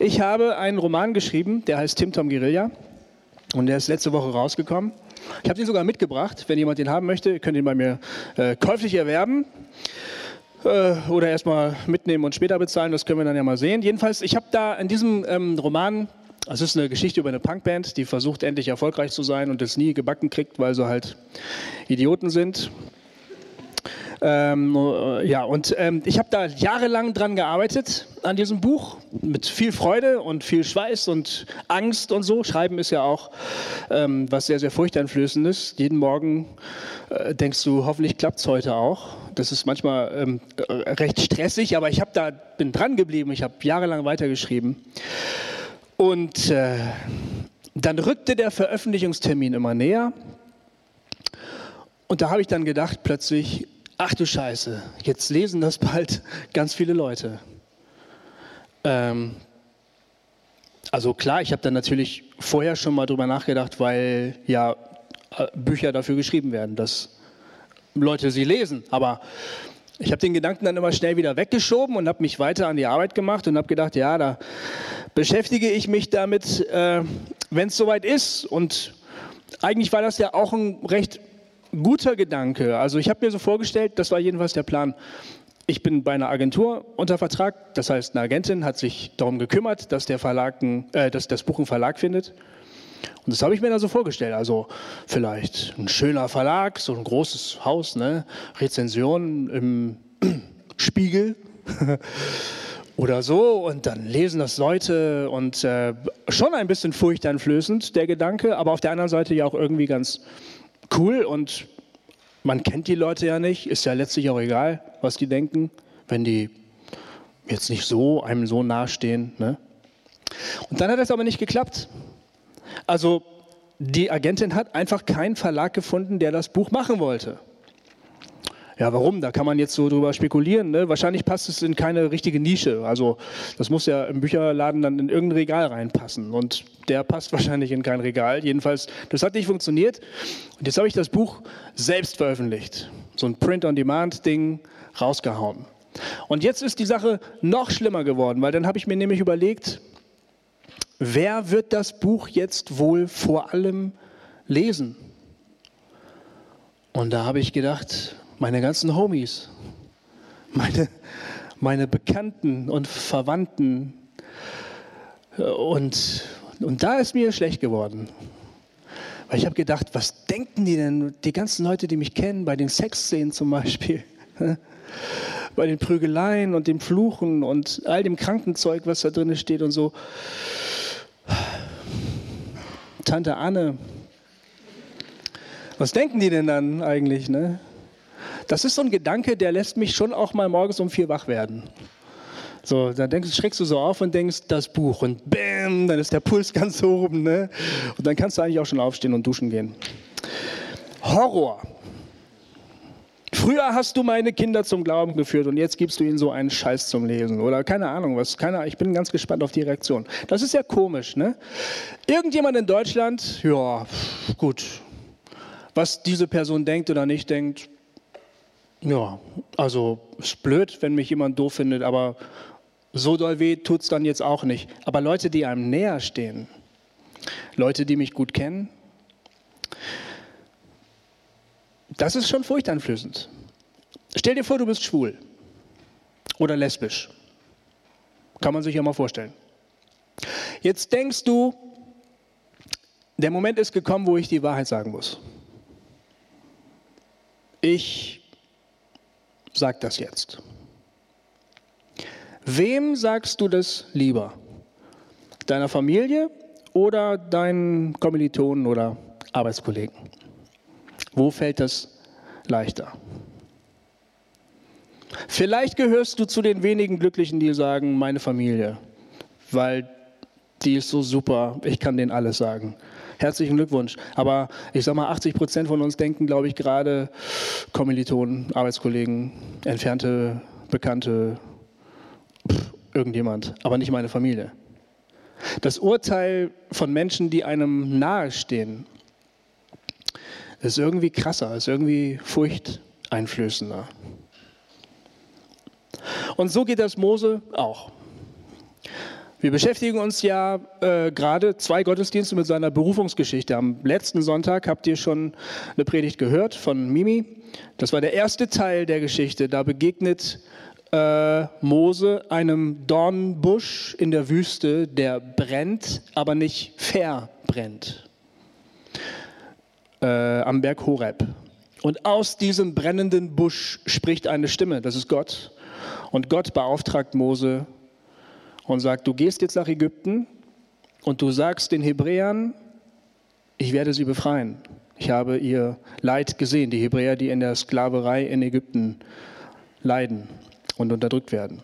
Ich habe einen Roman geschrieben, der heißt Tim Tom Guerilla und der ist letzte Woche rausgekommen. Ich habe den sogar mitgebracht. Wenn jemand den haben möchte, könnt ihr ihn bei mir äh, käuflich erwerben äh, oder erstmal mitnehmen und später bezahlen. Das können wir dann ja mal sehen. Jedenfalls, ich habe da in diesem ähm, Roman es ist eine Geschichte über eine Punkband, die versucht endlich erfolgreich zu sein und es nie gebacken kriegt, weil sie halt Idioten sind. Ähm, äh, ja, und ähm, ich habe da jahrelang dran gearbeitet an diesem Buch mit viel Freude und viel Schweiß und Angst und so. Schreiben ist ja auch ähm, was sehr, sehr furchteinflößendes. Jeden Morgen äh, denkst du, hoffentlich klappt es heute auch. Das ist manchmal ähm, recht stressig, aber ich habe da bin dran geblieben. Ich habe jahrelang weitergeschrieben und äh, dann rückte der Veröffentlichungstermin immer näher. Und da habe ich dann gedacht plötzlich, ach du Scheiße, jetzt lesen das bald ganz viele Leute. Ähm, also klar, ich habe dann natürlich vorher schon mal drüber nachgedacht, weil ja äh, Bücher dafür geschrieben werden, dass Leute sie lesen. Aber ich habe den Gedanken dann immer schnell wieder weggeschoben und habe mich weiter an die Arbeit gemacht und habe gedacht, ja, da beschäftige ich mich damit, äh, wenn es soweit ist. Und eigentlich war das ja auch ein recht guter Gedanke. Also ich habe mir so vorgestellt, das war jedenfalls der Plan. Ich bin bei einer Agentur unter Vertrag, das heißt, eine Agentin hat sich darum gekümmert, dass, der Verlag, äh, dass das Buch einen Verlag findet. Und das habe ich mir da so vorgestellt. Also vielleicht ein schöner Verlag, so ein großes Haus, ne? Rezensionen im Spiegel oder so. Und dann lesen das Leute und äh, schon ein bisschen furchteinflößend, der Gedanke, aber auf der anderen Seite ja auch irgendwie ganz cool und man kennt die Leute ja nicht, ist ja letztlich auch egal, was die denken, wenn die jetzt nicht so einem so nahestehen. Ne? Und dann hat es aber nicht geklappt. Also die Agentin hat einfach keinen Verlag gefunden, der das Buch machen wollte. Ja, warum? Da kann man jetzt so drüber spekulieren. Ne? Wahrscheinlich passt es in keine richtige Nische. Also das muss ja im Bücherladen dann in irgendein Regal reinpassen. Und der passt wahrscheinlich in kein Regal. Jedenfalls, das hat nicht funktioniert. Und jetzt habe ich das Buch selbst veröffentlicht. So ein Print-on-Demand-Ding rausgehauen. Und jetzt ist die Sache noch schlimmer geworden, weil dann habe ich mir nämlich überlegt, wer wird das Buch jetzt wohl vor allem lesen? Und da habe ich gedacht, meine ganzen Homies, meine, meine Bekannten und Verwandten. Und, und da ist mir schlecht geworden. Weil ich habe gedacht, was denken die denn, die ganzen Leute, die mich kennen, bei den Sexszenen zum Beispiel, bei den Prügeleien und dem Fluchen und all dem Krankenzeug, was da drin steht und so. Tante Anne, was denken die denn dann eigentlich? Ne? Das ist so ein Gedanke, der lässt mich schon auch mal morgens um vier wach werden. So, dann denkst, schreckst du so auf und denkst, das Buch und bam, dann ist der Puls ganz oben. Ne? Und dann kannst du eigentlich auch schon aufstehen und duschen gehen. Horror. Früher hast du meine Kinder zum Glauben geführt und jetzt gibst du ihnen so einen Scheiß zum Lesen oder keine Ahnung was. Keine, ich bin ganz gespannt auf die Reaktion. Das ist ja komisch, ne? Irgendjemand in Deutschland, ja, gut. Was diese Person denkt oder nicht denkt, ja, also ist blöd, wenn mich jemand doof findet, aber so doll weh tut es dann jetzt auch nicht. Aber Leute, die einem näher stehen, Leute, die mich gut kennen, das ist schon furchteinflößend. Stell dir vor, du bist schwul oder lesbisch. Kann man sich ja mal vorstellen. Jetzt denkst du, der Moment ist gekommen, wo ich die Wahrheit sagen muss. Ich Sag das jetzt. Wem sagst du das lieber? Deiner Familie oder deinen Kommilitonen oder Arbeitskollegen? Wo fällt das leichter? Vielleicht gehörst du zu den wenigen Glücklichen, die sagen, meine Familie, weil die ist so super, ich kann denen alles sagen herzlichen Glückwunsch. Aber ich sage mal, 80 Prozent von uns denken, glaube ich, gerade Kommilitonen, Arbeitskollegen, entfernte Bekannte, pff, irgendjemand, aber nicht meine Familie. Das Urteil von Menschen, die einem nahestehen, ist irgendwie krasser, ist irgendwie furchteinflößender. Und so geht das Mose auch. Wir beschäftigen uns ja äh, gerade zwei Gottesdienste mit seiner Berufungsgeschichte. Am letzten Sonntag habt ihr schon eine Predigt gehört von Mimi. Das war der erste Teil der Geschichte. Da begegnet äh, Mose einem Dornbusch in der Wüste, der brennt, aber nicht verbrennt. Äh, am Berg Horeb. Und aus diesem brennenden Busch spricht eine Stimme, das ist Gott. Und Gott beauftragt Mose, und sagt, du gehst jetzt nach Ägypten und du sagst den Hebräern, ich werde sie befreien. Ich habe ihr Leid gesehen, die Hebräer, die in der Sklaverei in Ägypten leiden und unterdrückt werden.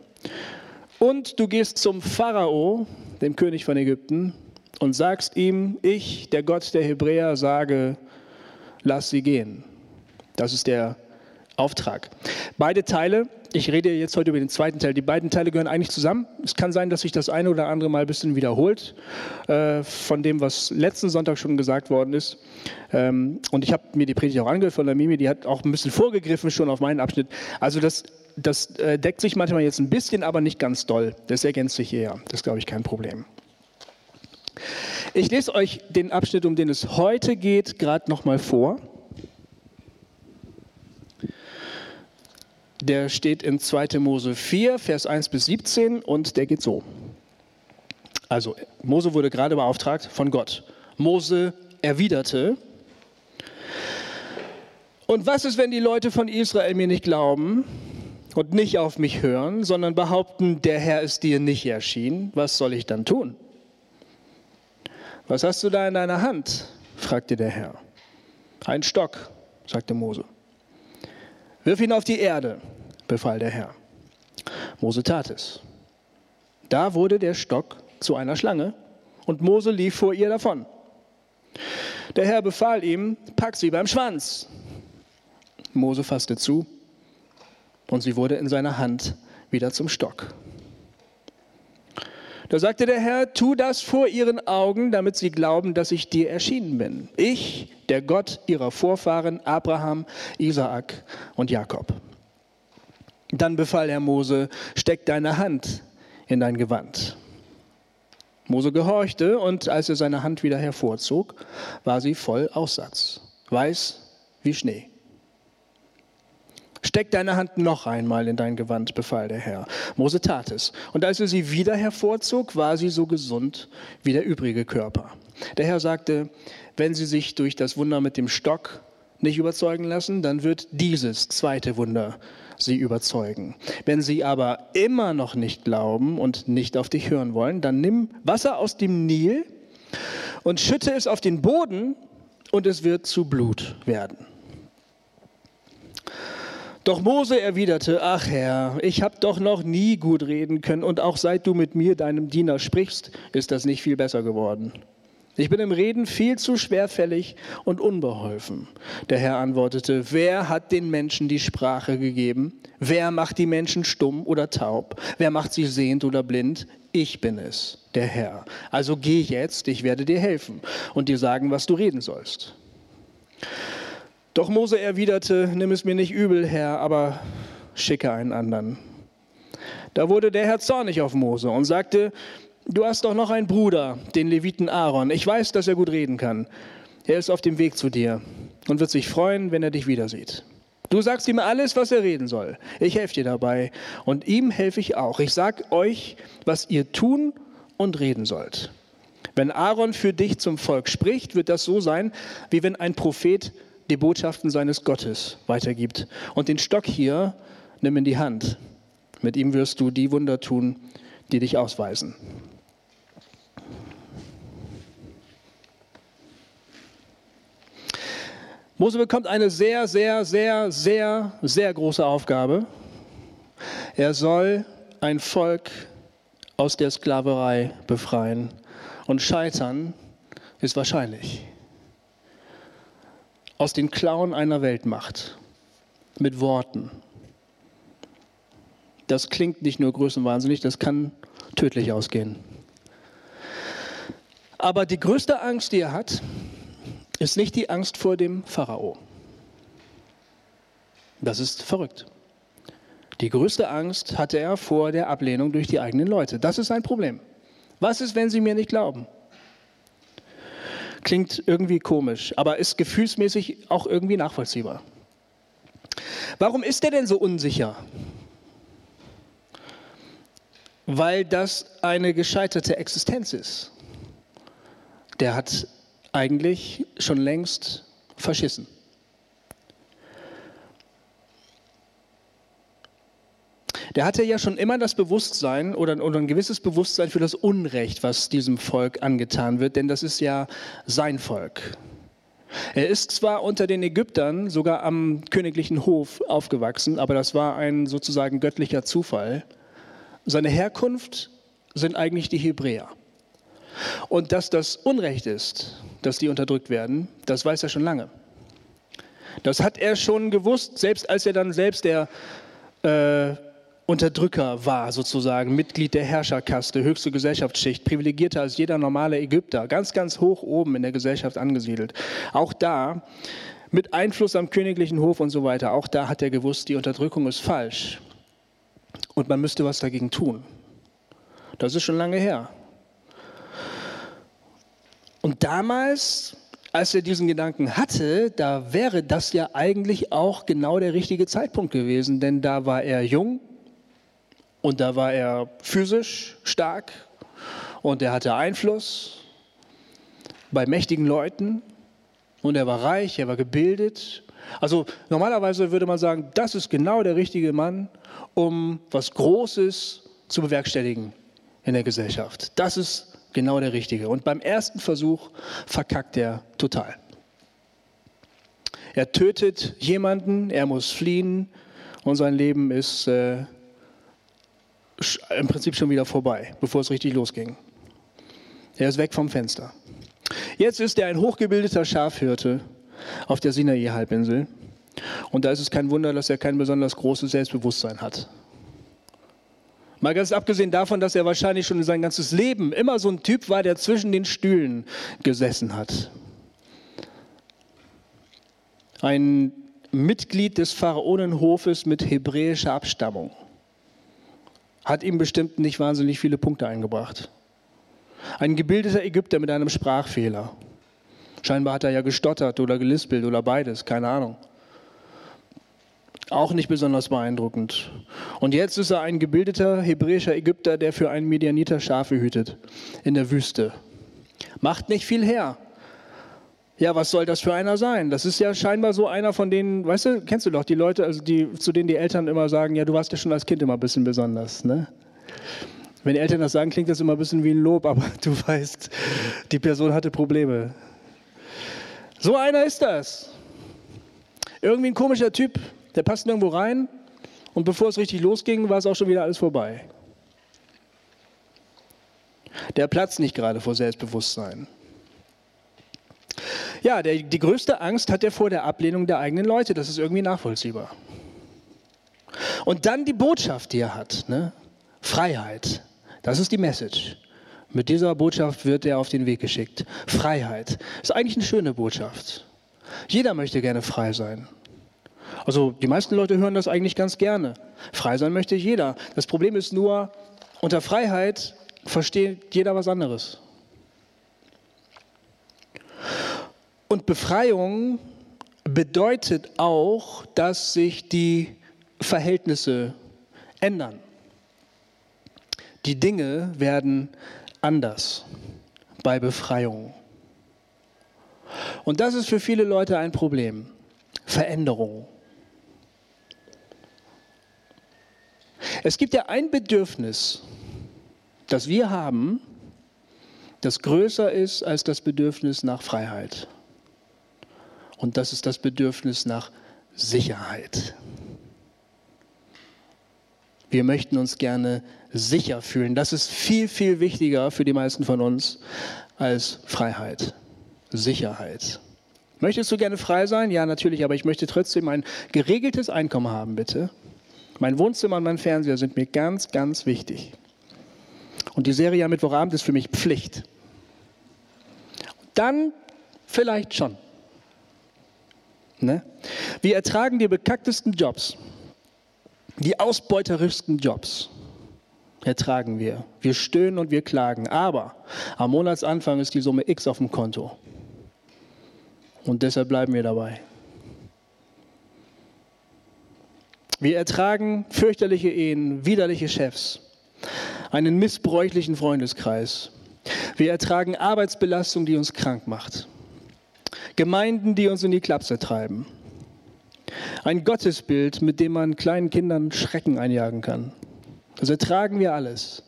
Und du gehst zum Pharao, dem König von Ägypten, und sagst ihm, ich, der Gott der Hebräer, sage, lass sie gehen. Das ist der Auftrag. Beide Teile ich rede jetzt heute über den zweiten Teil. Die beiden Teile gehören eigentlich zusammen. Es kann sein, dass sich das eine oder andere mal ein bisschen wiederholt äh, von dem, was letzten Sonntag schon gesagt worden ist. Ähm, und ich habe mir die Predigt auch angehört von der Mimi, die hat auch ein bisschen vorgegriffen schon auf meinen Abschnitt. Also das, das äh, deckt sich manchmal jetzt ein bisschen, aber nicht ganz doll. Das ergänzt sich eher. Das ist, glaube ich, kein Problem. Ich lese euch den Abschnitt, um den es heute geht, gerade nochmal vor. Der steht in 2. Mose 4, Vers 1 bis 17 und der geht so. Also Mose wurde gerade beauftragt von Gott. Mose erwiderte, und was ist, wenn die Leute von Israel mir nicht glauben und nicht auf mich hören, sondern behaupten, der Herr ist dir nicht erschienen? Was soll ich dann tun? Was hast du da in deiner Hand? fragte der Herr. Ein Stock, sagte Mose. Wirf ihn auf die Erde befahl der Herr. Mose tat es. Da wurde der Stock zu einer Schlange und Mose lief vor ihr davon. Der Herr befahl ihm, pack sie beim Schwanz. Mose fasste zu und sie wurde in seiner Hand wieder zum Stock. Da sagte der Herr, tu das vor ihren Augen, damit sie glauben, dass ich dir erschienen bin. Ich, der Gott ihrer Vorfahren Abraham, Isaak und Jakob. Dann befahl er Mose, steck deine Hand in dein Gewand. Mose gehorchte und als er seine Hand wieder hervorzog, war sie voll Aussatz, weiß wie Schnee. Steck deine Hand noch einmal in dein Gewand, befahl der Herr. Mose tat es. Und als er sie wieder hervorzog, war sie so gesund wie der übrige Körper. Der Herr sagte, wenn sie sich durch das Wunder mit dem Stock nicht überzeugen lassen, dann wird dieses zweite Wunder sie überzeugen. Wenn sie aber immer noch nicht glauben und nicht auf dich hören wollen, dann nimm Wasser aus dem Nil und schütte es auf den Boden und es wird zu Blut werden. Doch Mose erwiderte, ach Herr, ich habe doch noch nie gut reden können und auch seit du mit mir, deinem Diener, sprichst, ist das nicht viel besser geworden. Ich bin im Reden viel zu schwerfällig und unbeholfen. Der Herr antwortete, wer hat den Menschen die Sprache gegeben? Wer macht die Menschen stumm oder taub? Wer macht sie sehend oder blind? Ich bin es, der Herr. Also geh jetzt, ich werde dir helfen und dir sagen, was du reden sollst. Doch Mose erwiderte, nimm es mir nicht übel, Herr, aber schicke einen anderen. Da wurde der Herr zornig auf Mose und sagte, du hast doch noch einen Bruder, den Leviten Aaron. Ich weiß, dass er gut reden kann. Er ist auf dem Weg zu dir und wird sich freuen, wenn er dich wiedersieht. Du sagst ihm alles, was er reden soll. Ich helfe dir dabei und ihm helfe ich auch. Ich sage euch, was ihr tun und reden sollt. Wenn Aaron für dich zum Volk spricht, wird das so sein, wie wenn ein Prophet die Botschaften seines Gottes weitergibt. Und den Stock hier nimm in die Hand. Mit ihm wirst du die Wunder tun, die dich ausweisen. Mose bekommt eine sehr, sehr, sehr, sehr, sehr große Aufgabe. Er soll ein Volk aus der Sklaverei befreien. Und scheitern ist wahrscheinlich. Aus den Klauen einer Weltmacht. Mit Worten. Das klingt nicht nur größenwahnsinnig, das kann tödlich ausgehen. Aber die größte Angst, die er hat, ist nicht die Angst vor dem Pharao. Das ist verrückt. Die größte Angst hatte er vor der Ablehnung durch die eigenen Leute. Das ist ein Problem. Was ist, wenn sie mir nicht glauben? Klingt irgendwie komisch, aber ist gefühlsmäßig auch irgendwie nachvollziehbar. Warum ist er denn so unsicher? Weil das eine gescheiterte Existenz ist. Der hat eigentlich schon längst verschissen. der hatte ja schon immer das Bewusstsein oder, ein gewisses Bewusstsein für das Unrecht, was diesem Volk angetan wird, denn das ist ja sein Volk. Er ist zwar unter den Ägyptern sogar am königlichen Hof aufgewachsen, aber das war ein sozusagen göttlicher Zufall. Seine Herkunft sind eigentlich die Hebräer. Und dass das Unrecht ist, dass die unterdrückt werden, das weiß er schon lange. Das hat er schon gewusst, selbst als er dann selbst der äh, Unterdrücker war, sozusagen, Mitglied der Herrscherkaste, höchste Gesellschaftsschicht, privilegierter als jeder normale Ägypter, ganz, ganz hoch oben in der Gesellschaft angesiedelt. Auch da, mit Einfluss am königlichen Hof und so weiter, auch da hat er gewusst, die Unterdrückung ist falsch und man müsste was dagegen tun. Das ist schon lange her. Und damals, als er diesen Gedanken hatte, da wäre das ja eigentlich auch genau der richtige Zeitpunkt gewesen, denn da war er jung, und da war er physisch stark und er hatte Einfluss bei mächtigen Leuten und er war reich, er war gebildet. Also normalerweise würde man sagen, das ist genau der richtige Mann, um was Großes zu bewerkstelligen in der Gesellschaft. Das ist genau der richtige. Und beim ersten Versuch verkackt er total. Er tötet jemanden, er muss fliehen und sein Leben ist äh, im Prinzip schon wieder vorbei, bevor es richtig losging. Er ist weg vom Fenster. Jetzt ist er ein hochgebildeter Schafhirte auf der Sinai-Halbinsel. Und da ist es kein Wunder, dass er kein besonders großes Selbstbewusstsein hat. Mal ganz abgesehen davon, dass er wahrscheinlich schon sein ganzes Leben immer so ein Typ war, der zwischen den Stühlen gesessen hat. Ein Mitglied des Pharaonenhofes mit hebräischer Abstammung hat ihm bestimmt nicht wahnsinnig viele Punkte eingebracht. Ein gebildeter Ägypter mit einem Sprachfehler. Scheinbar hat er ja gestottert oder gelispelt oder beides, keine Ahnung. Auch nicht besonders beeindruckend. Und jetzt ist er ein gebildeter hebräischer Ägypter, der für einen Medianiter Schafe hütet in der Wüste. Macht nicht viel her. Ja, was soll das für einer sein? Das ist ja scheinbar so einer von denen, weißt du, kennst du doch die Leute, also die, zu denen die Eltern immer sagen, ja, du warst ja schon als Kind immer ein bisschen besonders, ne? Wenn Eltern das sagen, klingt das immer ein bisschen wie ein Lob, aber du weißt, die Person hatte Probleme. So einer ist das. Irgendwie ein komischer Typ, der passt nirgendwo rein und bevor es richtig losging, war es auch schon wieder alles vorbei. Der platzt nicht gerade vor Selbstbewusstsein. Ja, der, die größte Angst hat er vor der Ablehnung der eigenen Leute. Das ist irgendwie nachvollziehbar. Und dann die Botschaft, die er hat. Ne? Freiheit. Das ist die Message. Mit dieser Botschaft wird er auf den Weg geschickt. Freiheit. Ist eigentlich eine schöne Botschaft. Jeder möchte gerne frei sein. Also die meisten Leute hören das eigentlich ganz gerne. Frei sein möchte jeder. Das Problem ist nur, unter Freiheit versteht jeder was anderes. Und Befreiung bedeutet auch, dass sich die Verhältnisse ändern. Die Dinge werden anders bei Befreiung. Und das ist für viele Leute ein Problem. Veränderung. Es gibt ja ein Bedürfnis, das wir haben, das größer ist als das Bedürfnis nach Freiheit. Und das ist das Bedürfnis nach Sicherheit. Wir möchten uns gerne sicher fühlen. Das ist viel, viel wichtiger für die meisten von uns als Freiheit. Sicherheit. Möchtest du gerne frei sein? Ja, natürlich, aber ich möchte trotzdem ein geregeltes Einkommen haben, bitte. Mein Wohnzimmer und mein Fernseher sind mir ganz, ganz wichtig. Und die Serie am Mittwochabend ist für mich Pflicht. Dann vielleicht schon. Ne? Wir ertragen die bekacktesten Jobs, die ausbeuterischsten Jobs. ertragen wir. Wir stöhnen und wir klagen. Aber am Monatsanfang ist die Summe X auf dem Konto. Und deshalb bleiben wir dabei. Wir ertragen fürchterliche Ehen, widerliche Chefs, einen missbräuchlichen Freundeskreis. Wir ertragen Arbeitsbelastung, die uns krank macht. Gemeinden, die uns in die Klapse treiben. Ein Gottesbild, mit dem man kleinen Kindern Schrecken einjagen kann. Das ertragen wir alles,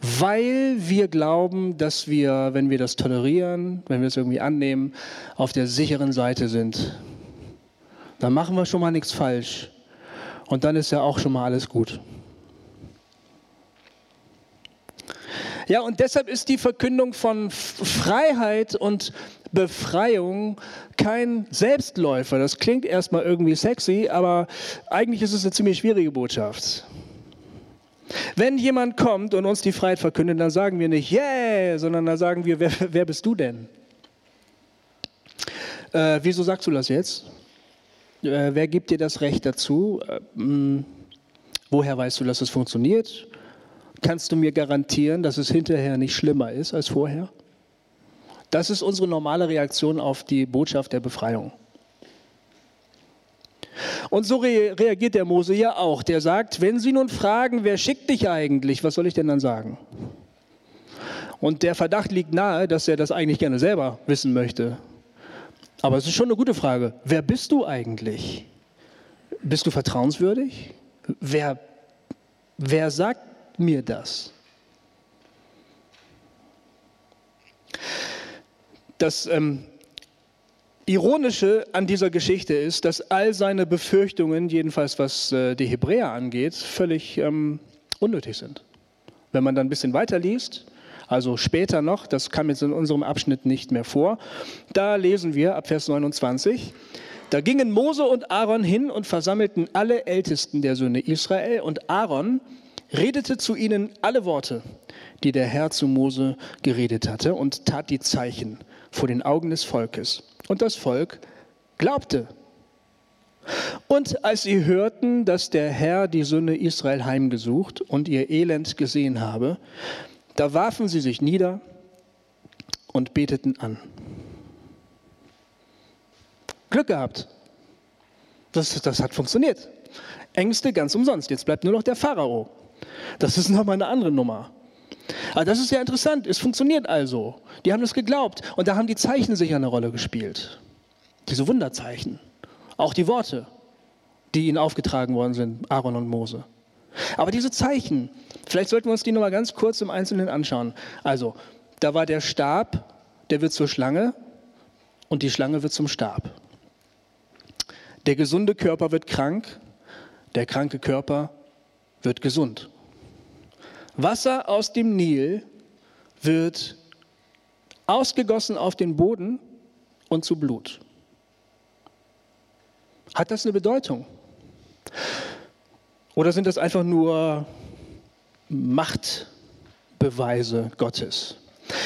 weil wir glauben, dass wir, wenn wir das tolerieren, wenn wir es irgendwie annehmen, auf der sicheren Seite sind. Dann machen wir schon mal nichts falsch. Und dann ist ja auch schon mal alles gut. Ja, und deshalb ist die Verkündung von Freiheit und Befreiung kein Selbstläufer. Das klingt erstmal irgendwie sexy, aber eigentlich ist es eine ziemlich schwierige Botschaft. Wenn jemand kommt und uns die Freiheit verkündet, dann sagen wir nicht, yeah, sondern dann sagen wir, wer, wer bist du denn? Äh, wieso sagst du das jetzt? Äh, wer gibt dir das Recht dazu? Äh, mh, woher weißt du, dass es funktioniert? Kannst du mir garantieren, dass es hinterher nicht schlimmer ist als vorher? Das ist unsere normale Reaktion auf die Botschaft der Befreiung. Und so re reagiert der Mose ja auch. Der sagt, wenn sie nun fragen, wer schickt dich eigentlich, was soll ich denn dann sagen? Und der Verdacht liegt nahe, dass er das eigentlich gerne selber wissen möchte. Aber es ist schon eine gute Frage. Wer bist du eigentlich? Bist du vertrauenswürdig? Wer, wer sagt mir das? Das ähm, Ironische an dieser Geschichte ist, dass all seine Befürchtungen, jedenfalls was äh, die Hebräer angeht, völlig ähm, unnötig sind. Wenn man dann ein bisschen weiter liest, also später noch, das kam jetzt in unserem Abschnitt nicht mehr vor, da lesen wir ab Vers 29, da gingen Mose und Aaron hin und versammelten alle Ältesten der Söhne Israel und Aaron redete zu ihnen alle Worte, die der Herr zu Mose geredet hatte und tat die Zeichen vor den Augen des Volkes. Und das Volk glaubte. Und als sie hörten, dass der Herr die Sünde Israel heimgesucht und ihr Elend gesehen habe, da warfen sie sich nieder und beteten an. Glück gehabt. Das, das hat funktioniert. Ängste ganz umsonst. Jetzt bleibt nur noch der Pharao. Das ist nochmal eine andere Nummer. Aber das ist ja interessant. Es funktioniert also. Die haben das geglaubt. Und da haben die Zeichen sicher eine Rolle gespielt. Diese Wunderzeichen. Auch die Worte, die ihnen aufgetragen worden sind, Aaron und Mose. Aber diese Zeichen, vielleicht sollten wir uns die nochmal ganz kurz im Einzelnen anschauen. Also, da war der Stab, der wird zur Schlange und die Schlange wird zum Stab. Der gesunde Körper wird krank, der kranke Körper wird gesund. Wasser aus dem Nil wird ausgegossen auf den Boden und zu Blut. Hat das eine Bedeutung? Oder sind das einfach nur Machtbeweise Gottes?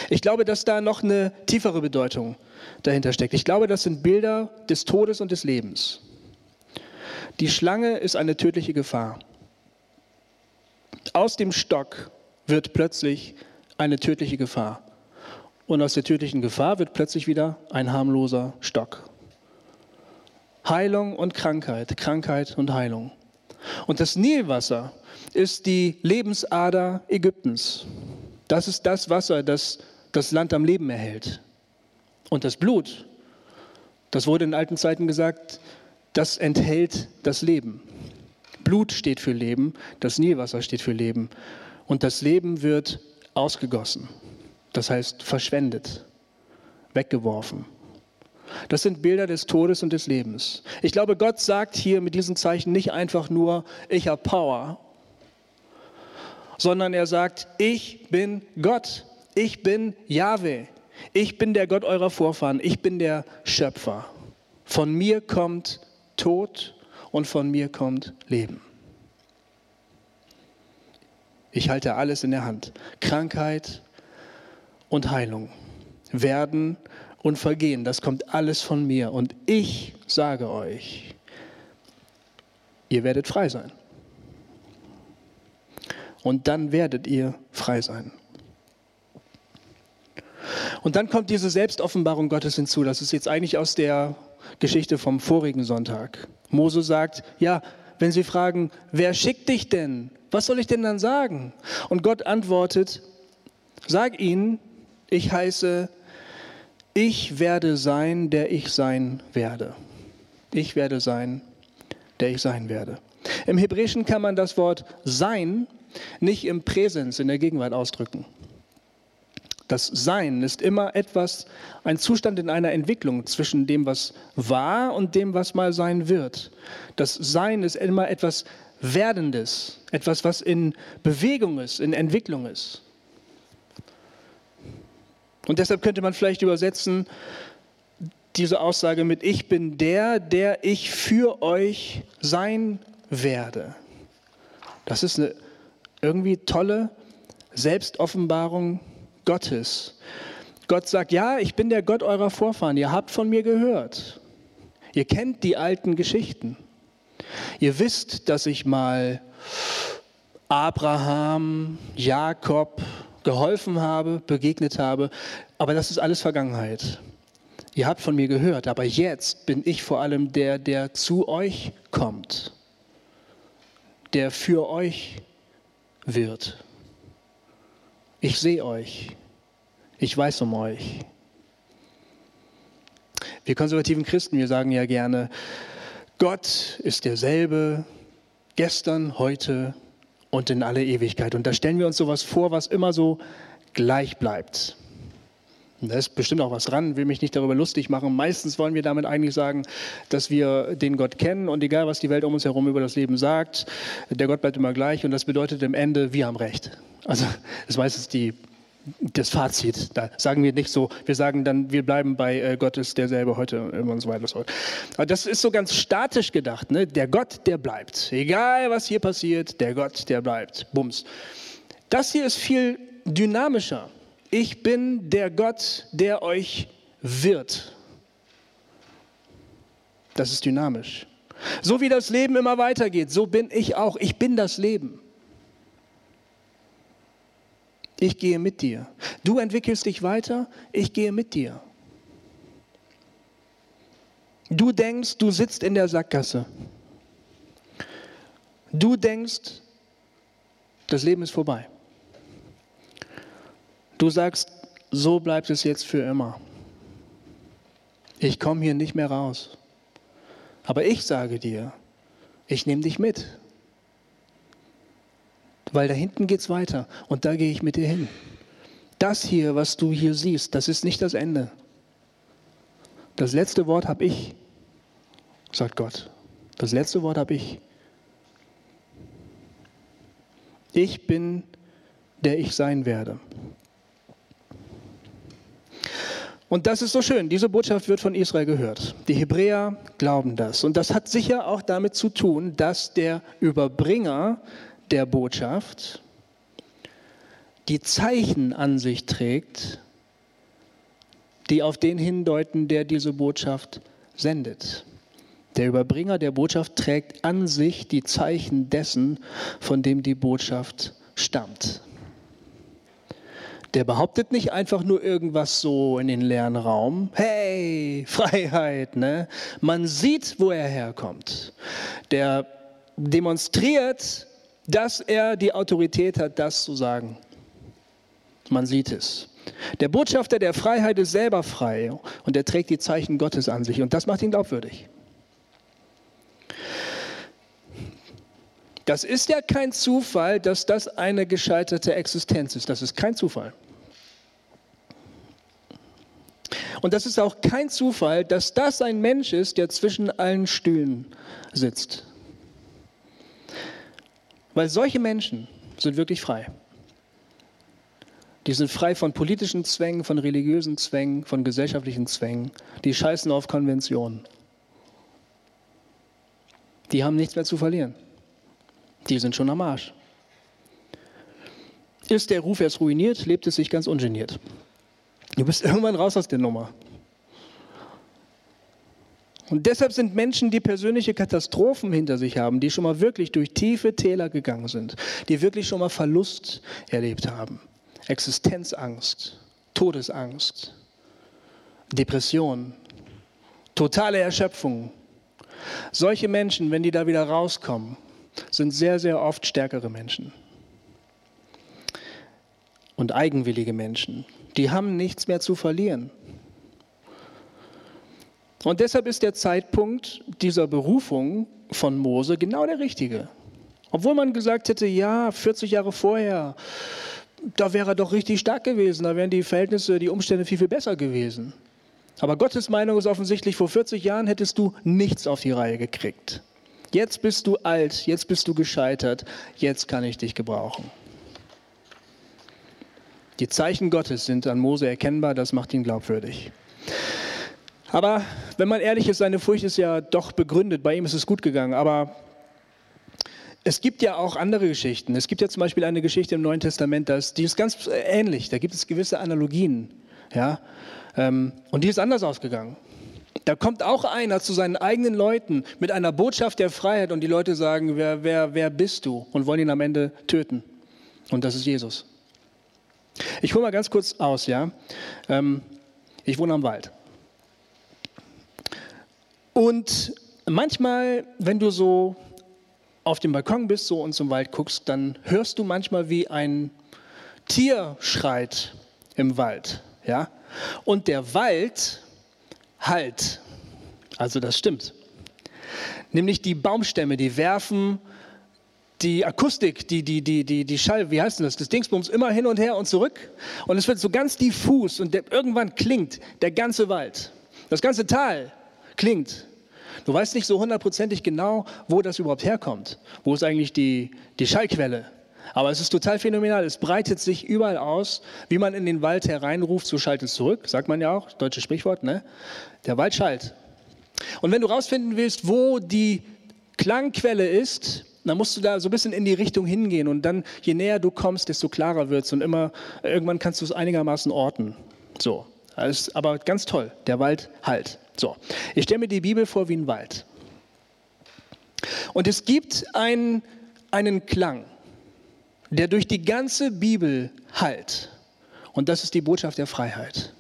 Ich glaube, dass da noch eine tiefere Bedeutung dahinter steckt. Ich glaube, das sind Bilder des Todes und des Lebens. Die Schlange ist eine tödliche Gefahr. Aus dem Stock wird plötzlich eine tödliche Gefahr. Und aus der tödlichen Gefahr wird plötzlich wieder ein harmloser Stock. Heilung und Krankheit, Krankheit und Heilung. Und das Nilwasser ist die Lebensader Ägyptens. Das ist das Wasser, das das Land am Leben erhält. Und das Blut, das wurde in alten Zeiten gesagt, das enthält das Leben. Blut steht für Leben, das Nilwasser steht für Leben. Und das Leben wird ausgegossen, das heißt verschwendet, weggeworfen. Das sind Bilder des Todes und des Lebens. Ich glaube, Gott sagt hier mit diesen Zeichen nicht einfach nur, ich habe Power, sondern er sagt, ich bin Gott, ich bin Yahweh, ich bin der Gott eurer Vorfahren, ich bin der Schöpfer. Von mir kommt Tod und von mir kommt Leben. Ich halte alles in der Hand. Krankheit und Heilung werden und vergehen. Das kommt alles von mir. Und ich sage euch, ihr werdet frei sein. Und dann werdet ihr frei sein. Und dann kommt diese Selbstoffenbarung Gottes hinzu. Das ist jetzt eigentlich aus der Geschichte vom vorigen Sonntag. Mose sagt, ja, wenn sie fragen, wer schickt dich denn? Was soll ich denn dann sagen? Und Gott antwortet, sag ihnen, ich heiße, ich werde sein, der ich sein werde. Ich werde sein, der ich sein werde. Im Hebräischen kann man das Wort sein nicht im Präsens, in der Gegenwart ausdrücken. Das Sein ist immer etwas, ein Zustand in einer Entwicklung zwischen dem, was war und dem, was mal sein wird. Das Sein ist immer etwas Werdendes, etwas, was in Bewegung ist, in Entwicklung ist. Und deshalb könnte man vielleicht übersetzen diese Aussage mit Ich bin der, der ich für euch sein werde. Das ist eine irgendwie tolle Selbstoffenbarung Gottes. Gott sagt, ja, ich bin der Gott eurer Vorfahren, ihr habt von mir gehört. Ihr kennt die alten Geschichten. Ihr wisst, dass ich mal Abraham, Jakob geholfen habe, begegnet habe, aber das ist alles Vergangenheit. Ihr habt von mir gehört, aber jetzt bin ich vor allem der, der zu euch kommt, der für euch wird. Ich sehe euch. Ich weiß um euch. Wir konservativen Christen, wir sagen ja gerne, Gott ist derselbe gestern, heute und in alle Ewigkeit. Und da stellen wir uns sowas vor, was immer so gleich bleibt. Da ist bestimmt auch was dran, will mich nicht darüber lustig machen. Meistens wollen wir damit eigentlich sagen, dass wir den Gott kennen und egal, was die Welt um uns herum über das Leben sagt, der Gott bleibt immer gleich und das bedeutet im Ende, wir haben Recht. Also das ist meistens die, das Fazit. Da sagen wir nicht so, wir sagen dann, wir bleiben bei äh, Gott ist derselbe heute und so weiter. Aber das ist so ganz statisch gedacht. Ne? Der Gott, der bleibt. Egal, was hier passiert, der Gott, der bleibt. Bums. Das hier ist viel dynamischer ich bin der Gott, der euch wird. Das ist dynamisch. So wie das Leben immer weitergeht, so bin ich auch. Ich bin das Leben. Ich gehe mit dir. Du entwickelst dich weiter, ich gehe mit dir. Du denkst, du sitzt in der Sackgasse. Du denkst, das Leben ist vorbei. Du sagst, so bleibt es jetzt für immer. Ich komme hier nicht mehr raus. Aber ich sage dir, ich nehme dich mit. Weil da hinten geht es weiter und da gehe ich mit dir hin. Das hier, was du hier siehst, das ist nicht das Ende. Das letzte Wort habe ich, sagt Gott. Das letzte Wort habe ich. Ich bin, der ich sein werde. Und das ist so schön. Diese Botschaft wird von Israel gehört. Die Hebräer glauben das. Und das hat sicher auch damit zu tun, dass der Überbringer der Botschaft die Zeichen an sich trägt, die auf den hindeuten, der diese Botschaft sendet. Der Überbringer der Botschaft trägt an sich die Zeichen dessen, von dem die Botschaft stammt. Der behauptet nicht einfach nur irgendwas so in den leeren Raum. Hey, Freiheit, ne? Man sieht, wo er herkommt. Der demonstriert, dass er die Autorität hat, das zu sagen. Man sieht es. Der Botschafter der Freiheit ist selber frei und er trägt die Zeichen Gottes an sich und das macht ihn glaubwürdig. Das ist ja kein Zufall, dass das eine gescheiterte Existenz ist. Das ist kein Zufall. Und das ist auch kein Zufall, dass das ein Mensch ist, der zwischen allen Stühlen sitzt. Weil solche Menschen sind wirklich frei. Die sind frei von politischen Zwängen, von religiösen Zwängen, von gesellschaftlichen Zwängen. Die scheißen auf Konventionen. Die haben nichts mehr zu verlieren. Die sind schon am Arsch. Ist der Ruf erst ruiniert, lebt es sich ganz ungeniert. Du bist irgendwann raus aus der Nummer. Und deshalb sind Menschen, die persönliche Katastrophen hinter sich haben, die schon mal wirklich durch tiefe Täler gegangen sind, die wirklich schon mal Verlust erlebt haben, Existenzangst, Todesangst, Depression, totale Erschöpfung. Solche Menschen, wenn die da wieder rauskommen, sind sehr, sehr oft stärkere Menschen. Und eigenwillige Menschen, die haben nichts mehr zu verlieren. Und deshalb ist der Zeitpunkt dieser Berufung von Mose genau der richtige. Obwohl man gesagt hätte, ja, 40 Jahre vorher, da wäre er doch richtig stark gewesen, da wären die Verhältnisse, die Umstände viel, viel besser gewesen. Aber Gottes Meinung ist offensichtlich, vor 40 Jahren hättest du nichts auf die Reihe gekriegt. Jetzt bist du alt, jetzt bist du gescheitert, jetzt kann ich dich gebrauchen. Die Zeichen Gottes sind an Mose erkennbar, das macht ihn glaubwürdig. Aber wenn man ehrlich ist, seine Furcht ist ja doch begründet. Bei ihm ist es gut gegangen. Aber es gibt ja auch andere Geschichten. Es gibt ja zum Beispiel eine Geschichte im Neuen Testament, die ist ganz ähnlich. Da gibt es gewisse Analogien. Ja? Ähm, und die ist anders ausgegangen. Da kommt auch einer zu seinen eigenen Leuten mit einer Botschaft der Freiheit und die Leute sagen, wer, wer, wer bist du? Und wollen ihn am Ende töten. Und das ist Jesus. Ich hole mal ganz kurz aus, ja. Ähm, ich wohne am Wald. Und manchmal, wenn du so auf dem Balkon bist so und zum Wald guckst, dann hörst du manchmal, wie ein Tier schreit im Wald. Ja? Und der Wald halt. Also das stimmt. Nämlich die Baumstämme, die werfen die Akustik, die, die, die, die, die Schall, wie heißt denn das, das Dingsbums immer hin und her und zurück. Und es wird so ganz diffus und der, irgendwann klingt der ganze Wald. Das ganze Tal klingt. Du weißt nicht so hundertprozentig genau, wo das überhaupt herkommt. Wo ist eigentlich die, die Schallquelle? Aber es ist total phänomenal. Es breitet sich überall aus. Wie man in den Wald hereinruft, so schaltet es zurück. Sagt man ja auch, deutsches Sprichwort, ne? Der Wald schallt. Und wenn du rausfinden willst, wo die Klangquelle ist, dann musst du da so ein bisschen in die Richtung hingehen. Und dann, je näher du kommst, desto klarer wird es. Und immer, irgendwann kannst du es einigermaßen orten. So. aber ganz toll. Der Wald halt. So, ich stelle mir die Bibel vor wie ein Wald. Und es gibt einen, einen Klang, der durch die ganze Bibel hallt. Und das ist die Botschaft der Freiheit.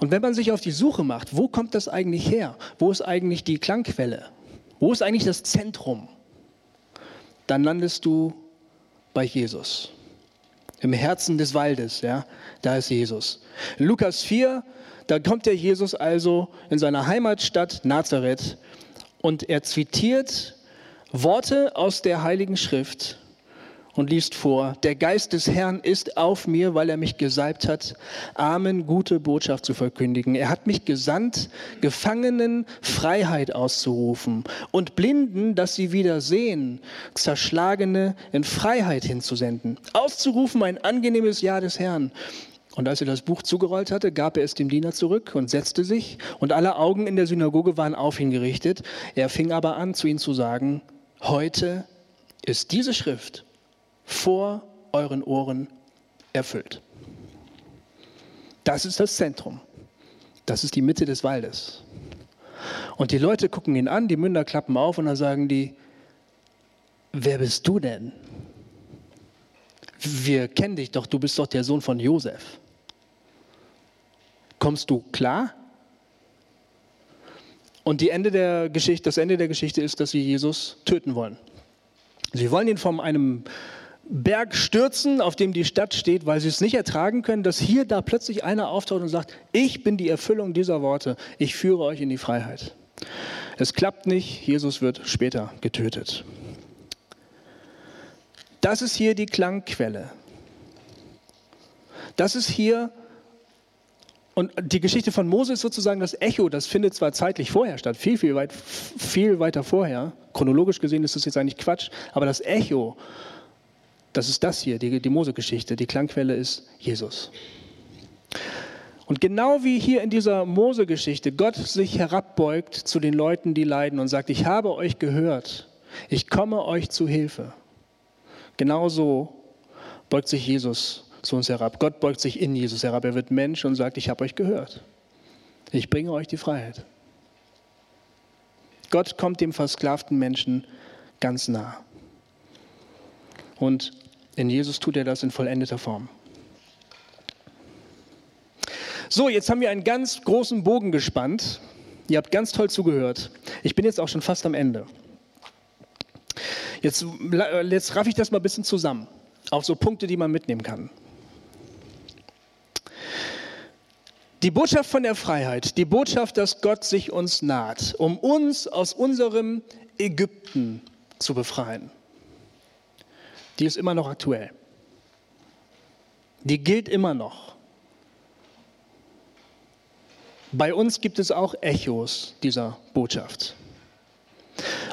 Und wenn man sich auf die Suche macht, wo kommt das eigentlich her? Wo ist eigentlich die Klangquelle? Wo ist eigentlich das Zentrum? Dann landest du bei Jesus. Im Herzen des Waldes, ja, da ist Jesus. In Lukas 4 da kommt der Jesus also in seiner Heimatstadt Nazareth und er zitiert Worte aus der Heiligen Schrift und liest vor, der Geist des Herrn ist auf mir, weil er mich gesalbt hat, Armen gute Botschaft zu verkündigen. Er hat mich gesandt, Gefangenen Freiheit auszurufen und Blinden, dass sie wieder sehen, Zerschlagene in Freiheit hinzusenden, auszurufen ein angenehmes Jahr des Herrn. Und als er das Buch zugerollt hatte, gab er es dem Diener zurück und setzte sich, und alle Augen in der Synagoge waren auf ihn gerichtet. Er fing aber an, zu ihnen zu sagen, heute ist diese Schrift vor euren Ohren erfüllt. Das ist das Zentrum. Das ist die Mitte des Waldes. Und die Leute gucken ihn an, die Münder klappen auf und dann sagen die, wer bist du denn? Wir kennen dich doch, du bist doch der Sohn von Josef. Kommst du klar? Und die Ende der Geschichte, das Ende der Geschichte ist, dass sie Jesus töten wollen. Sie wollen ihn von einem Berg stürzen, auf dem die Stadt steht, weil sie es nicht ertragen können, dass hier da plötzlich einer auftaucht und sagt, ich bin die Erfüllung dieser Worte, ich führe euch in die Freiheit. Es klappt nicht, Jesus wird später getötet. Das ist hier die Klangquelle. Das ist hier und die Geschichte von Mose ist sozusagen das Echo, das findet zwar zeitlich vorher statt, viel, viel, weit, viel weiter vorher. Chronologisch gesehen ist das jetzt eigentlich Quatsch, aber das Echo, das ist das hier, die, die Mose-Geschichte. Die Klangquelle ist Jesus. Und genau wie hier in dieser Mose-Geschichte Gott sich herabbeugt zu den Leuten, die leiden und sagt, ich habe euch gehört, ich komme euch zu Hilfe. Genauso beugt sich Jesus zu uns herab. Gott beugt sich in Jesus herab. Er wird Mensch und sagt, ich habe euch gehört. Ich bringe euch die Freiheit. Gott kommt dem versklavten Menschen ganz nah. Und in Jesus tut er das in vollendeter Form. So, jetzt haben wir einen ganz großen Bogen gespannt. Ihr habt ganz toll zugehört. Ich bin jetzt auch schon fast am Ende. Jetzt, jetzt raff ich das mal ein bisschen zusammen auf so Punkte, die man mitnehmen kann. Die Botschaft von der Freiheit, die Botschaft, dass Gott sich uns naht, um uns aus unserem Ägypten zu befreien, die ist immer noch aktuell. Die gilt immer noch. Bei uns gibt es auch Echos dieser Botschaft.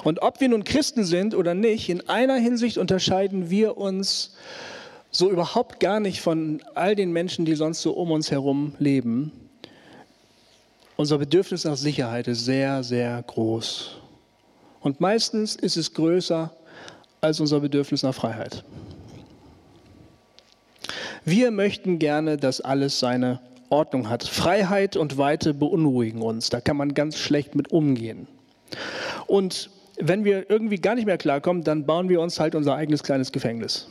Und ob wir nun Christen sind oder nicht, in einer Hinsicht unterscheiden wir uns so überhaupt gar nicht von all den Menschen, die sonst so um uns herum leben. Unser Bedürfnis nach Sicherheit ist sehr, sehr groß. Und meistens ist es größer als unser Bedürfnis nach Freiheit. Wir möchten gerne, dass alles seine Ordnung hat. Freiheit und Weite beunruhigen uns. Da kann man ganz schlecht mit umgehen. Und wenn wir irgendwie gar nicht mehr klarkommen, dann bauen wir uns halt unser eigenes kleines Gefängnis,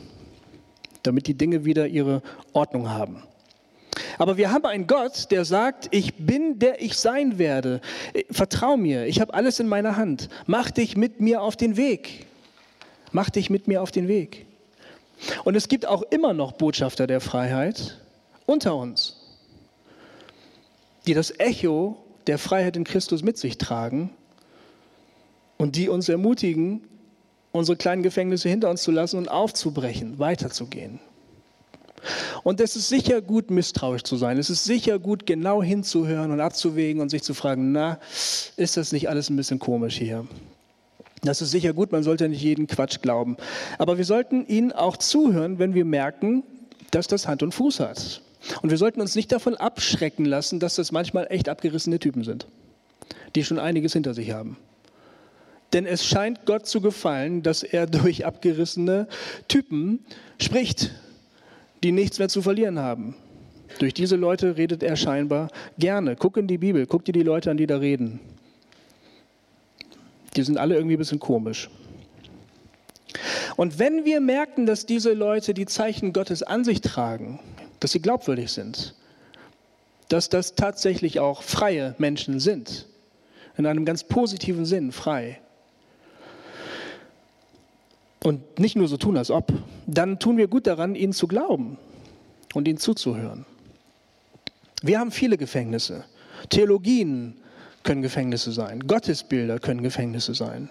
damit die Dinge wieder ihre Ordnung haben. Aber wir haben einen Gott, der sagt, ich bin der ich sein werde. Vertrau mir, ich habe alles in meiner Hand. Mach dich mit mir auf den Weg. Mach dich mit mir auf den Weg. Und es gibt auch immer noch Botschafter der Freiheit unter uns, die das Echo der Freiheit in Christus mit sich tragen und die uns ermutigen, unsere kleinen Gefängnisse hinter uns zu lassen und aufzubrechen, weiterzugehen. Und es ist sicher gut, misstrauisch zu sein. Es ist sicher gut, genau hinzuhören und abzuwägen und sich zu fragen, na, ist das nicht alles ein bisschen komisch hier? Das ist sicher gut, man sollte nicht jeden Quatsch glauben. Aber wir sollten ihnen auch zuhören, wenn wir merken, dass das Hand und Fuß hat. Und wir sollten uns nicht davon abschrecken lassen, dass das manchmal echt abgerissene Typen sind, die schon einiges hinter sich haben. Denn es scheint Gott zu gefallen, dass er durch abgerissene Typen spricht, die nichts mehr zu verlieren haben. Durch diese Leute redet er scheinbar gerne. Guck in die Bibel, guck dir die Leute an, die da reden. Die sind alle irgendwie ein bisschen komisch. Und wenn wir merken, dass diese Leute die Zeichen Gottes an sich tragen, dass sie glaubwürdig sind, dass das tatsächlich auch freie Menschen sind, in einem ganz positiven Sinn frei, und nicht nur so tun, als ob, dann tun wir gut daran, ihnen zu glauben und ihnen zuzuhören. Wir haben viele Gefängnisse. Theologien können Gefängnisse sein. Gottesbilder können Gefängnisse sein.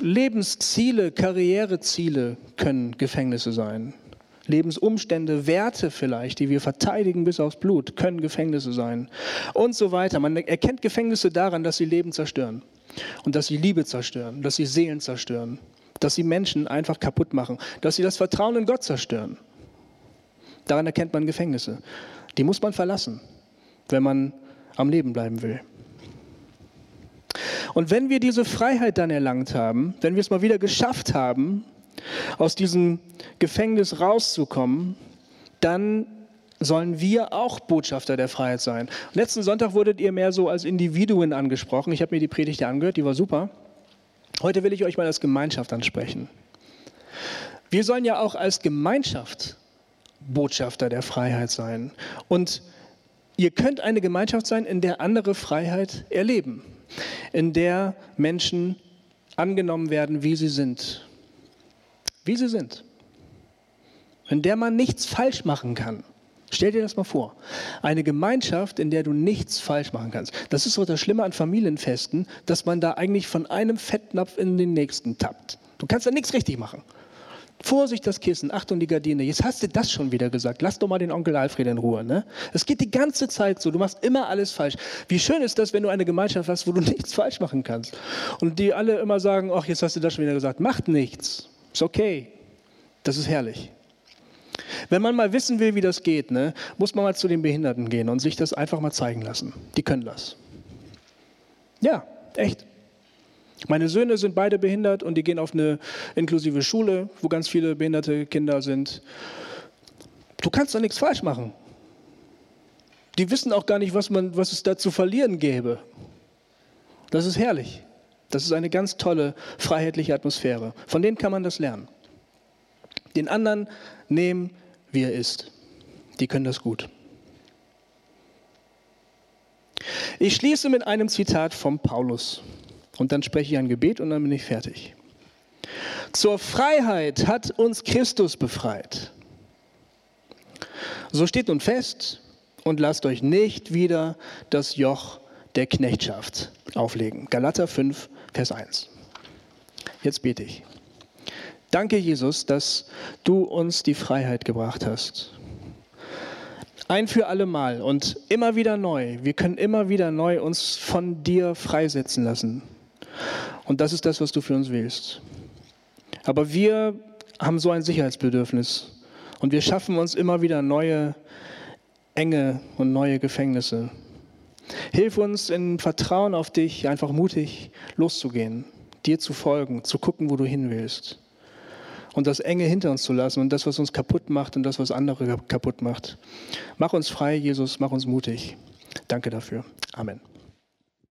Lebensziele, Karriereziele können Gefängnisse sein. Lebensumstände, Werte vielleicht, die wir verteidigen bis aufs Blut, können Gefängnisse sein. Und so weiter. Man erkennt Gefängnisse daran, dass sie Leben zerstören. Und dass sie Liebe zerstören, dass sie Seelen zerstören, dass sie Menschen einfach kaputt machen, dass sie das Vertrauen in Gott zerstören. Daran erkennt man Gefängnisse. Die muss man verlassen, wenn man am Leben bleiben will. Und wenn wir diese Freiheit dann erlangt haben, wenn wir es mal wieder geschafft haben, aus diesem Gefängnis rauszukommen, dann sollen wir auch Botschafter der Freiheit sein. Letzten Sonntag wurdet ihr mehr so als Individuen angesprochen. Ich habe mir die Predigt ja angehört, die war super. Heute will ich euch mal als Gemeinschaft ansprechen. Wir sollen ja auch als Gemeinschaft Botschafter der Freiheit sein. Und ihr könnt eine Gemeinschaft sein, in der andere Freiheit erleben, in der Menschen angenommen werden, wie sie sind. Wie sie sind. In der man nichts falsch machen kann. Stell dir das mal vor. Eine Gemeinschaft, in der du nichts falsch machen kannst. Das ist so das Schlimme an Familienfesten, dass man da eigentlich von einem Fettnapf in den nächsten tappt. Du kannst da nichts richtig machen. Vorsicht das Kissen, Achtung die Gardine. Jetzt hast du das schon wieder gesagt. Lass doch mal den Onkel Alfred in Ruhe. Ne? Es geht die ganze Zeit so. Du machst immer alles falsch. Wie schön ist das, wenn du eine Gemeinschaft hast, wo du nichts falsch machen kannst. Und die alle immer sagen, ach, jetzt hast du das schon wieder gesagt. Macht nichts. Ist okay. Das ist herrlich. Wenn man mal wissen will, wie das geht, ne, muss man mal zu den Behinderten gehen und sich das einfach mal zeigen lassen. Die können das. Ja, echt. Meine Söhne sind beide behindert und die gehen auf eine inklusive Schule, wo ganz viele behinderte Kinder sind. Du kannst da nichts falsch machen. die wissen auch gar nicht, was, man, was es da zu verlieren gäbe. Das ist herrlich. Das ist eine ganz tolle freiheitliche Atmosphäre. Von denen kann man das lernen. Den anderen nehmen, wie er ist. Die können das gut. Ich schließe mit einem Zitat von Paulus. Und dann spreche ich ein Gebet und dann bin ich fertig. Zur Freiheit hat uns Christus befreit. So steht nun fest und lasst euch nicht wieder das Joch der Knechtschaft auflegen. Galater 5, Vers 1. Jetzt bete ich. Danke, Jesus, dass du uns die Freiheit gebracht hast. Ein für alle Mal und immer wieder neu. Wir können immer wieder neu uns von dir freisetzen lassen. Und das ist das, was du für uns willst. Aber wir haben so ein Sicherheitsbedürfnis und wir schaffen uns immer wieder neue Enge und neue Gefängnisse. Hilf uns in Vertrauen auf dich einfach mutig loszugehen, dir zu folgen, zu gucken, wo du hin willst. Und das Enge hinter uns zu lassen und das, was uns kaputt macht und das, was andere kaputt macht. Mach uns frei, Jesus, mach uns mutig. Danke dafür. Amen.